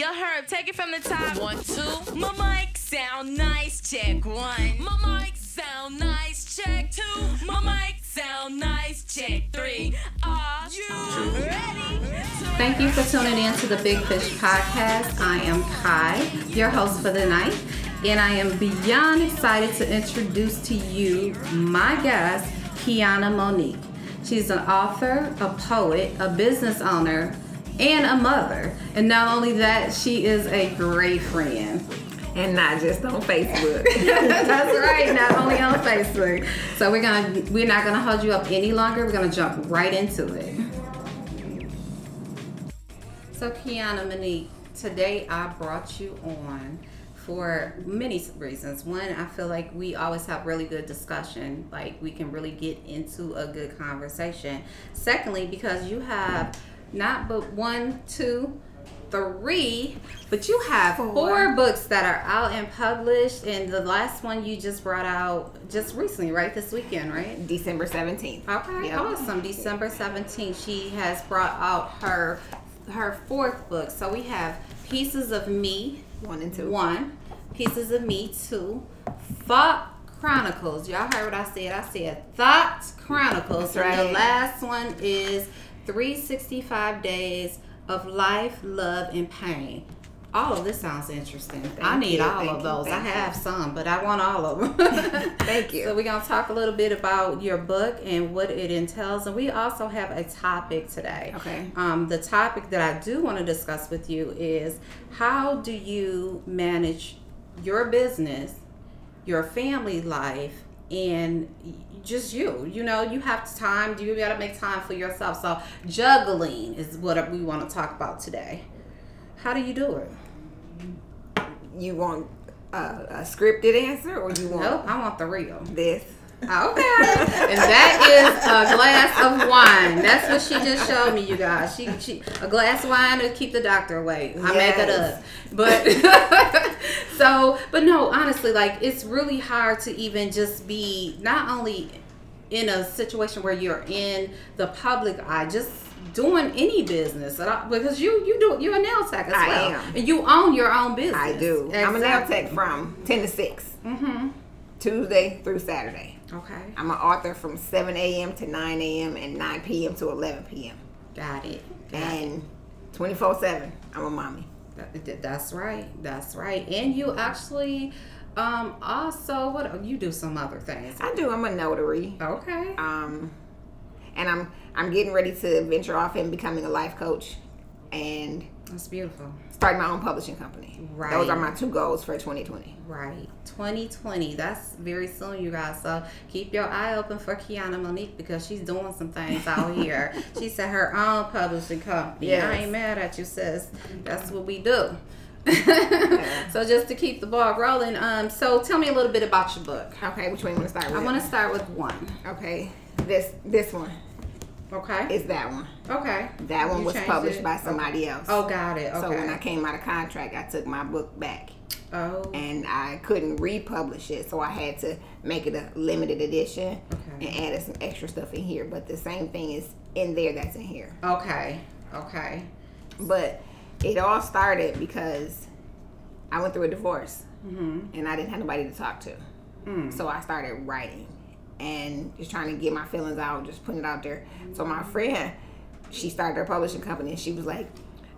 Yo, Herb, take it from the top. One, two. My mic sound nice. Check one. My mic sound nice. Check two. My mic sound nice. Check three. Are you ready? Thank you for tuning in to the Big Fish Podcast. I am Kai, your host for the night, and I am beyond excited to introduce to you my guest, Keana Monique. She's an author, a poet, a business owner, and a mother. And not only that, she is a great friend. and not just on Facebook. That's right, not only on Facebook. So we're gonna we're not gonna hold you up any longer. We're gonna jump right into it. So Keana Monique, today I brought you on for many reasons. One, I feel like we always have really good discussion. Like we can really get into a good conversation. Secondly, because you have not but one, two, three, but you have four. Four. books that are out and published, and the last one you just brought out just recently, right? This weekend, right? December 17th. Okay, Yep. awesome. December 17th, she has brought out her her fourth book. So we have Pieces of Me, One and two. one, Pieces of Me, two, Thought Chronicles. Y'all heard what I said. I said Thought Chronicles. That's And the last one is 365 Days of Life, Love, and Pain. All of this sounds interesting. I need you, all thank of you, those. I thank you. have some, but I want all of them. Thank you. So we're gonna talk a little bit about your book and what it entails, and we also have a topic today. Okay. Um, the topic that I do want to discuss with you is how do you manage your business, your family life, and just you. You know, you have time. You got to make time for yourself. So juggling is what we want to talk about today. How do you do it? You want a, a scripted answer or you want Nope, I want the real. this? Okay. and that is a glass of wine. That's what she just showed me, you guys. She, she a glass of wine to keep the doctor away. I make it up. But so, but no, honestly, like it's really hard to even just be not only in a situation where you're in the public eye, just doing any business at all, because you you do you're a nail tech as I well, am. and you own your own business. I do. I'm a nail tech from 10 to 6, Mm-hmm. Tuesday through Saturday. Okay, I'm an author from 7 a.m. to 9 a.m. and 9 p.m. to 11 p.m. got it. Got. And 24 7, I'm a mommy. That- that- That's right. That's right. And you actually um also what you do some other things. I do. I'm a notary. Okay. Um, and I'm I'm getting ready to venture off and becoming a life coach and That's beautiful. Starting my own publishing company. Right. Those are my two goals for 2020. Right. 2020. That's very soon, you guys. So keep your eye open for Keana Monique because she's doing some things out here. she said her own publishing company. Yeah, I ain't mad at you, sis. That's what we do. So just to keep the ball rolling, um, so tell me a little bit about your book. Okay, which one you want to start with? I want to start with one. Okay, this this one Okay. is that one. Okay. That one You was published it? by somebody else. Oh, got it. Okay. So when I came out of contract, I took my book back oh. and I couldn't republish it, so I had to make it a limited edition Okay. and added some extra stuff in here. But the same thing is in there that's in here. Okay. Okay. But it all started because I went through a divorce Mm-hmm. and I didn't have nobody to talk to. Mm. So I started writing and just trying to get my feelings out, just putting it out there. So my friend, she started her publishing company and she was like,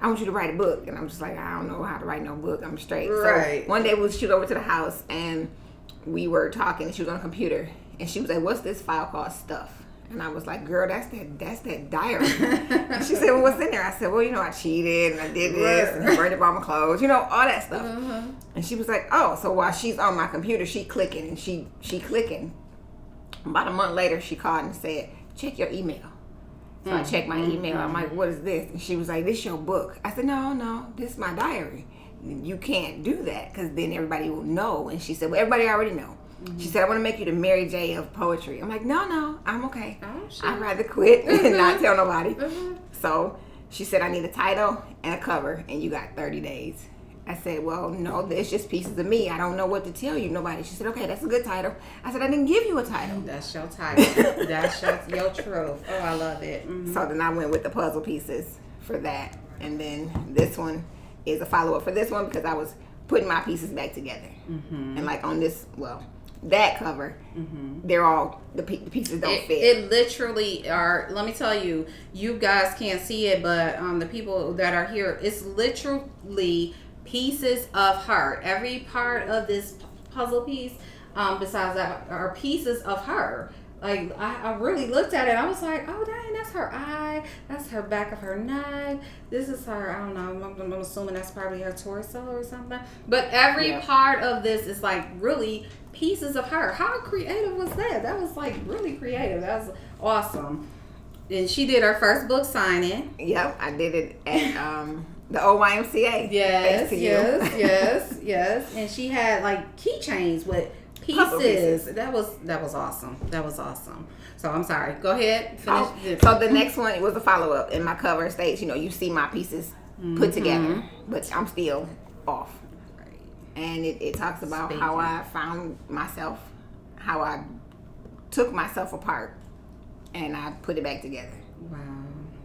I want you to write a book. And I'm just like, I don't know how to write no book. I'm straight. Right. So one day we'll shoot over to the house and we were talking and she was on a computer and she was like, What's this file called stuff? And I was like, Girl, that's that that's that diary. and she said, Well, what's in there? I said, Well, you know, I cheated and I did this and I burned up all my clothes, you know, all that stuff. Uh-huh. And she was like, "Oh, so while she's on my computer, she clicking and she she clicking." About a month later, she called and said, "Check your email." So I mm, checked my email. I'm like, mm-hmm. "What is this?" And she was like, "This your book." I said, "No, no, this is my diary. You can't do that because then everybody will know." And she said, "Well, everybody already know." She mm-hmm. said, "I want to make you the Mary J of poetry." I'm like, "No, no, I'm okay. Oh. I'd rather quit and not tell nobody." Mm-hmm. So she said, "I need a title and a cover, and you got 30 days." I said, Well, no, it's just pieces of me. I don't know what to tell you, nobody. She said, Okay, that's a good title. I said, I didn't give you a title. That's your title. That's your, your truth. Oh, I love it. Mhm. So then I went with the puzzle pieces for that. And then this one is a follow up for this one because I was putting my pieces back together. Mm-hmm. And like on this, well, that cover, they're all the pieces don't It, fit. it literally are. Let me tell you, you guys can't see it, but um, the people that are here, it's literally pieces of her. Every part of this puzzle piece, um, besides that, are pieces of her. Like I, I really looked at it, I was like, oh dang, that's her eye, that's her back of her neck. This is her. I don't know. I'm, I'm assuming that's probably her torso or something. But every Yeah. part of this is like really pieces of her. How creative was that? That was like really creative. That was awesome. And she did her first book signing. yep, I did it at um, the OYMCA. Yes, thanks to you. yes, yes, yes. And she had like keychains with pieces. pieces. That was that was awesome. That was awesome. So I'm sorry. Go ahead. Oh, Finish. Oh, so the next one was a follow up, in my cover states, you know, you see my pieces put mm-hmm. together, but I'm still off. And it, it talks about how I found myself, how I took myself apart, and I put it back together. wow.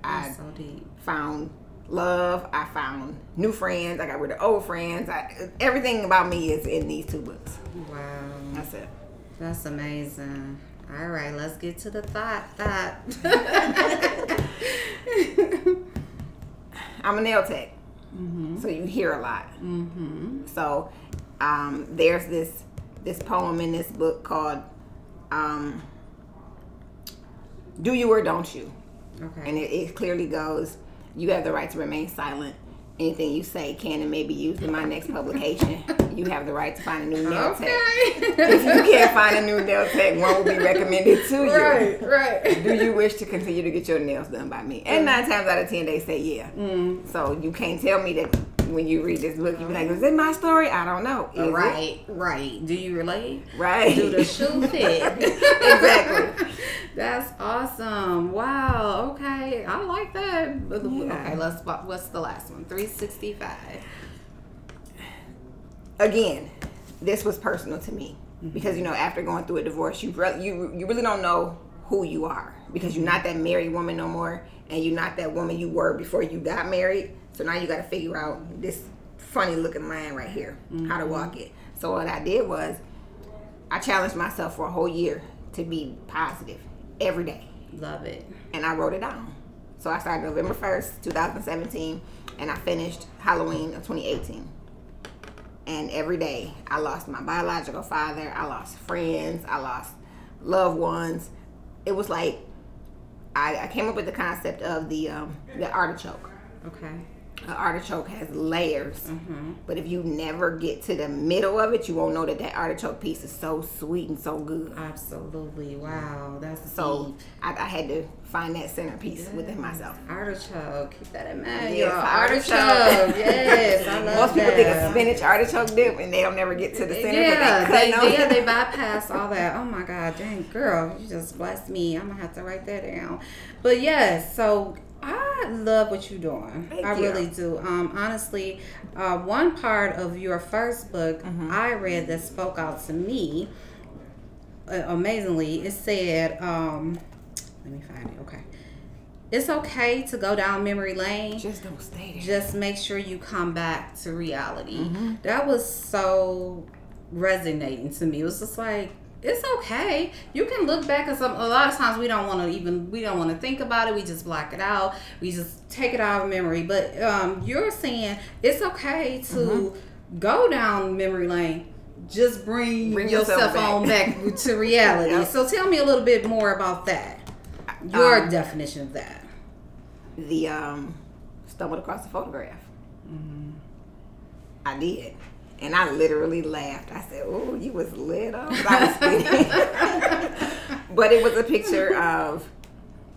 I- That's so deep. Found love. I found new friends. I got rid of old friends. I, everything about me is in these two books. Wow. That's it. That's amazing. All right, let's get to the thought. Thought. I'm a nail tech, so you hear a lot. mm-hmm. So um, there's this this poem in this book called um, "Do You or Don't You," Okay. and it, it clearly goes, "You have the right to remain silent. Anything you say can and may be used in my next publication. You have the right to find a new nail okay. tech. If you can't find a new nail tech, one will be recommended to you." right, right. Do you wish to continue to get your nails done by me? And mm. nine times out of ten, they say yeah. Mm. So you can't tell me that when you read this book, you be like, "Is it my story?" I don't know. Is it? Right, right. Do you relate? Right. Do the shoe fit? Exactly. That's awesome. Wow. Okay, I like that. Yeah. Okay, let's. What's the last one? Three sixty five. Again, this was personal to me mm-hmm. because you know after going through a divorce, you re- you you really don't know who you are because you're not that married woman no more, and you're not that woman you were before you got married. So now you got to figure out this funny looking line right here, how to walk it. So what I did was, I challenged myself for a whole year to be positive every day. Love it. and I wrote it down. So I started November 1st, 2017, and I finished Halloween of 2018. And every day I lost my biological father, I lost friends, I lost loved ones. It was like I, I came up with the concept of the um, the artichoke. Okay. An artichoke has layers, Mm-hmm. but if you never get to the middle of it, you won't know that that artichoke piece is so sweet and so good. Absolutely. Wow. That's So. I, I had to find that centerpiece within myself. Artichoke. Keep that in mind. Yes, artichoke. artichoke. yes, I love Most people that. think of spinach artichoke dip and they don't never get to the center. Yeah, but they, they, yeah, they bypass all that. Oh my God, dang girl, you just blessed me. I'm gonna have to write that down. But yes, so I love what you're doing. Thank I you. really do. Um, honestly, uh, one part of your first book Mm-hmm. I read that spoke out to me uh, amazingly. It said, um, let me find it. Okay, it's okay to go down memory lane Just don't stay there. just make sure you come back to reality. Mm-hmm. That was so resonating to me. It was just like it's okay. You can look back at some. A lot of times we don't want to even we don't want to think about it. We just block it out. We just take it out of memory. But um, you're saying it's okay to Mm-hmm. go down memory lane. Just bring, Bring yourself, yourself back. on back to reality. Yep. So tell me a little bit more about that. Your Um, definition of that. the um, stumbled across the photograph. Mm-hmm. I did. And I literally laughed. I said, Oh, you was lit up. I was kidding. but it was a picture of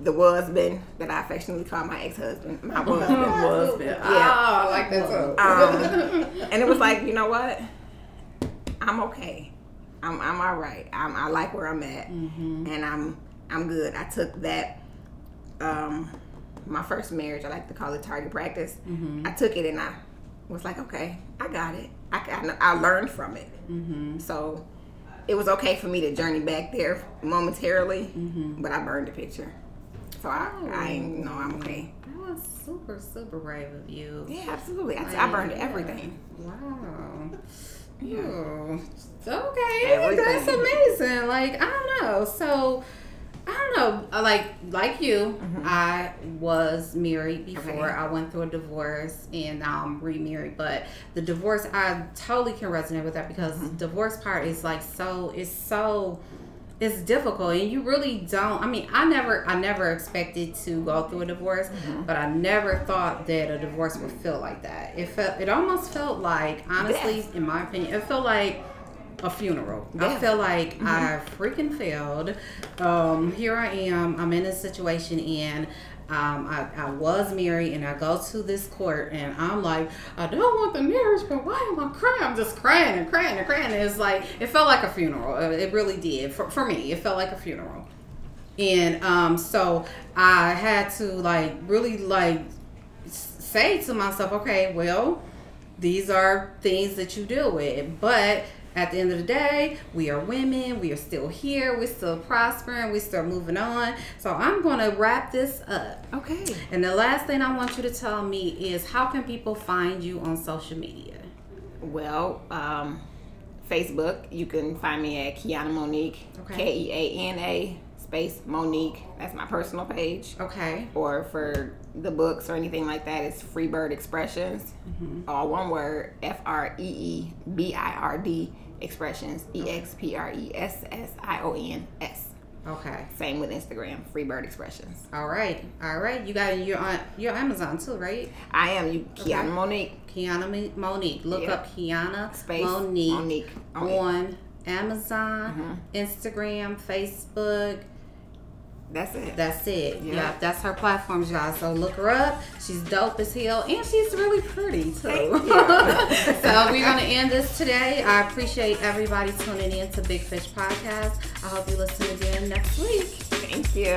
the husband that I affectionately call my ex husband. My husband. husband. Yeah. Oh, I like that too. Um, and it was like, you know what? I'm okay. I'm I'm all right. I'm, I like where I'm at, and I'm I'm good. I took that. Um, my first marriage, I like to call it target practice. I took it and I was like, okay, I got it. I I, I learned from it. Mm-hmm. So it was okay for me to journey back there momentarily, mm-hmm. but I burned the picture. So I I know oh. I'm okay. That was super, super brave of you. Yeah, absolutely. I, I burned everything. Wow. Yeah. Ooh. Okay, Everything. that's amazing. Like I don't know. So I don't know. uh, Like like you, I was married before. Mm-hmm. Okay. I went through a divorce and now I'm remarried. But the divorce, I totally can resonate with that because Mm-hmm. the divorce part is like so. It's so. It's difficult, and you really don't. I mean, I never, I never expected to go through a divorce, Mm-hmm. but I never thought that a divorce would feel like that. It felt, it almost felt like, honestly, in my opinion, it felt like a funeral. I Yeah. feel like I freaking failed. Um, here I am. I'm in a situation and um, I, I was married and I go to this court and I'm like, I don't want the marriage, but why am I crying? I'm just crying and crying and crying. And it's like, it felt like a funeral. Uh, It really did. For, for me, it felt like a funeral. And um, so I had to like really like say to myself, okay, well, these are things that you deal with. But at the end of the day, we are women. We are still here. We're still prospering. We're still moving on. So I'm going to wrap this up. Okay. And the last thing I want you to tell me is how can people find you on social media? Well, um, Facebook, you can find me at Keana Monique. Okay. K E A N A space Monique. That's my personal page. Okay. Or for the books or anything like that, it's Freebird Expressions. All one word. F R E E B I R D Expressions. E X P R E S S I O N S. Okay. Same with Instagram. Freebird Expressions. All right. All right. You got your on your Amazon too, right? I am you, Keana Okay. Monique. Keana Monique. Look Yep. up Keana Space Monique, Monique. on Amazon, mm-hmm. Instagram, Facebook. That's it. That's it. Yeah. That's her platforms, y'all. So look her up. She's dope as hell, and she's really pretty too. So we're gonna end this today. I appreciate everybody tuning in to Big Fish Podcast. I hope you listen again next week. Thank you.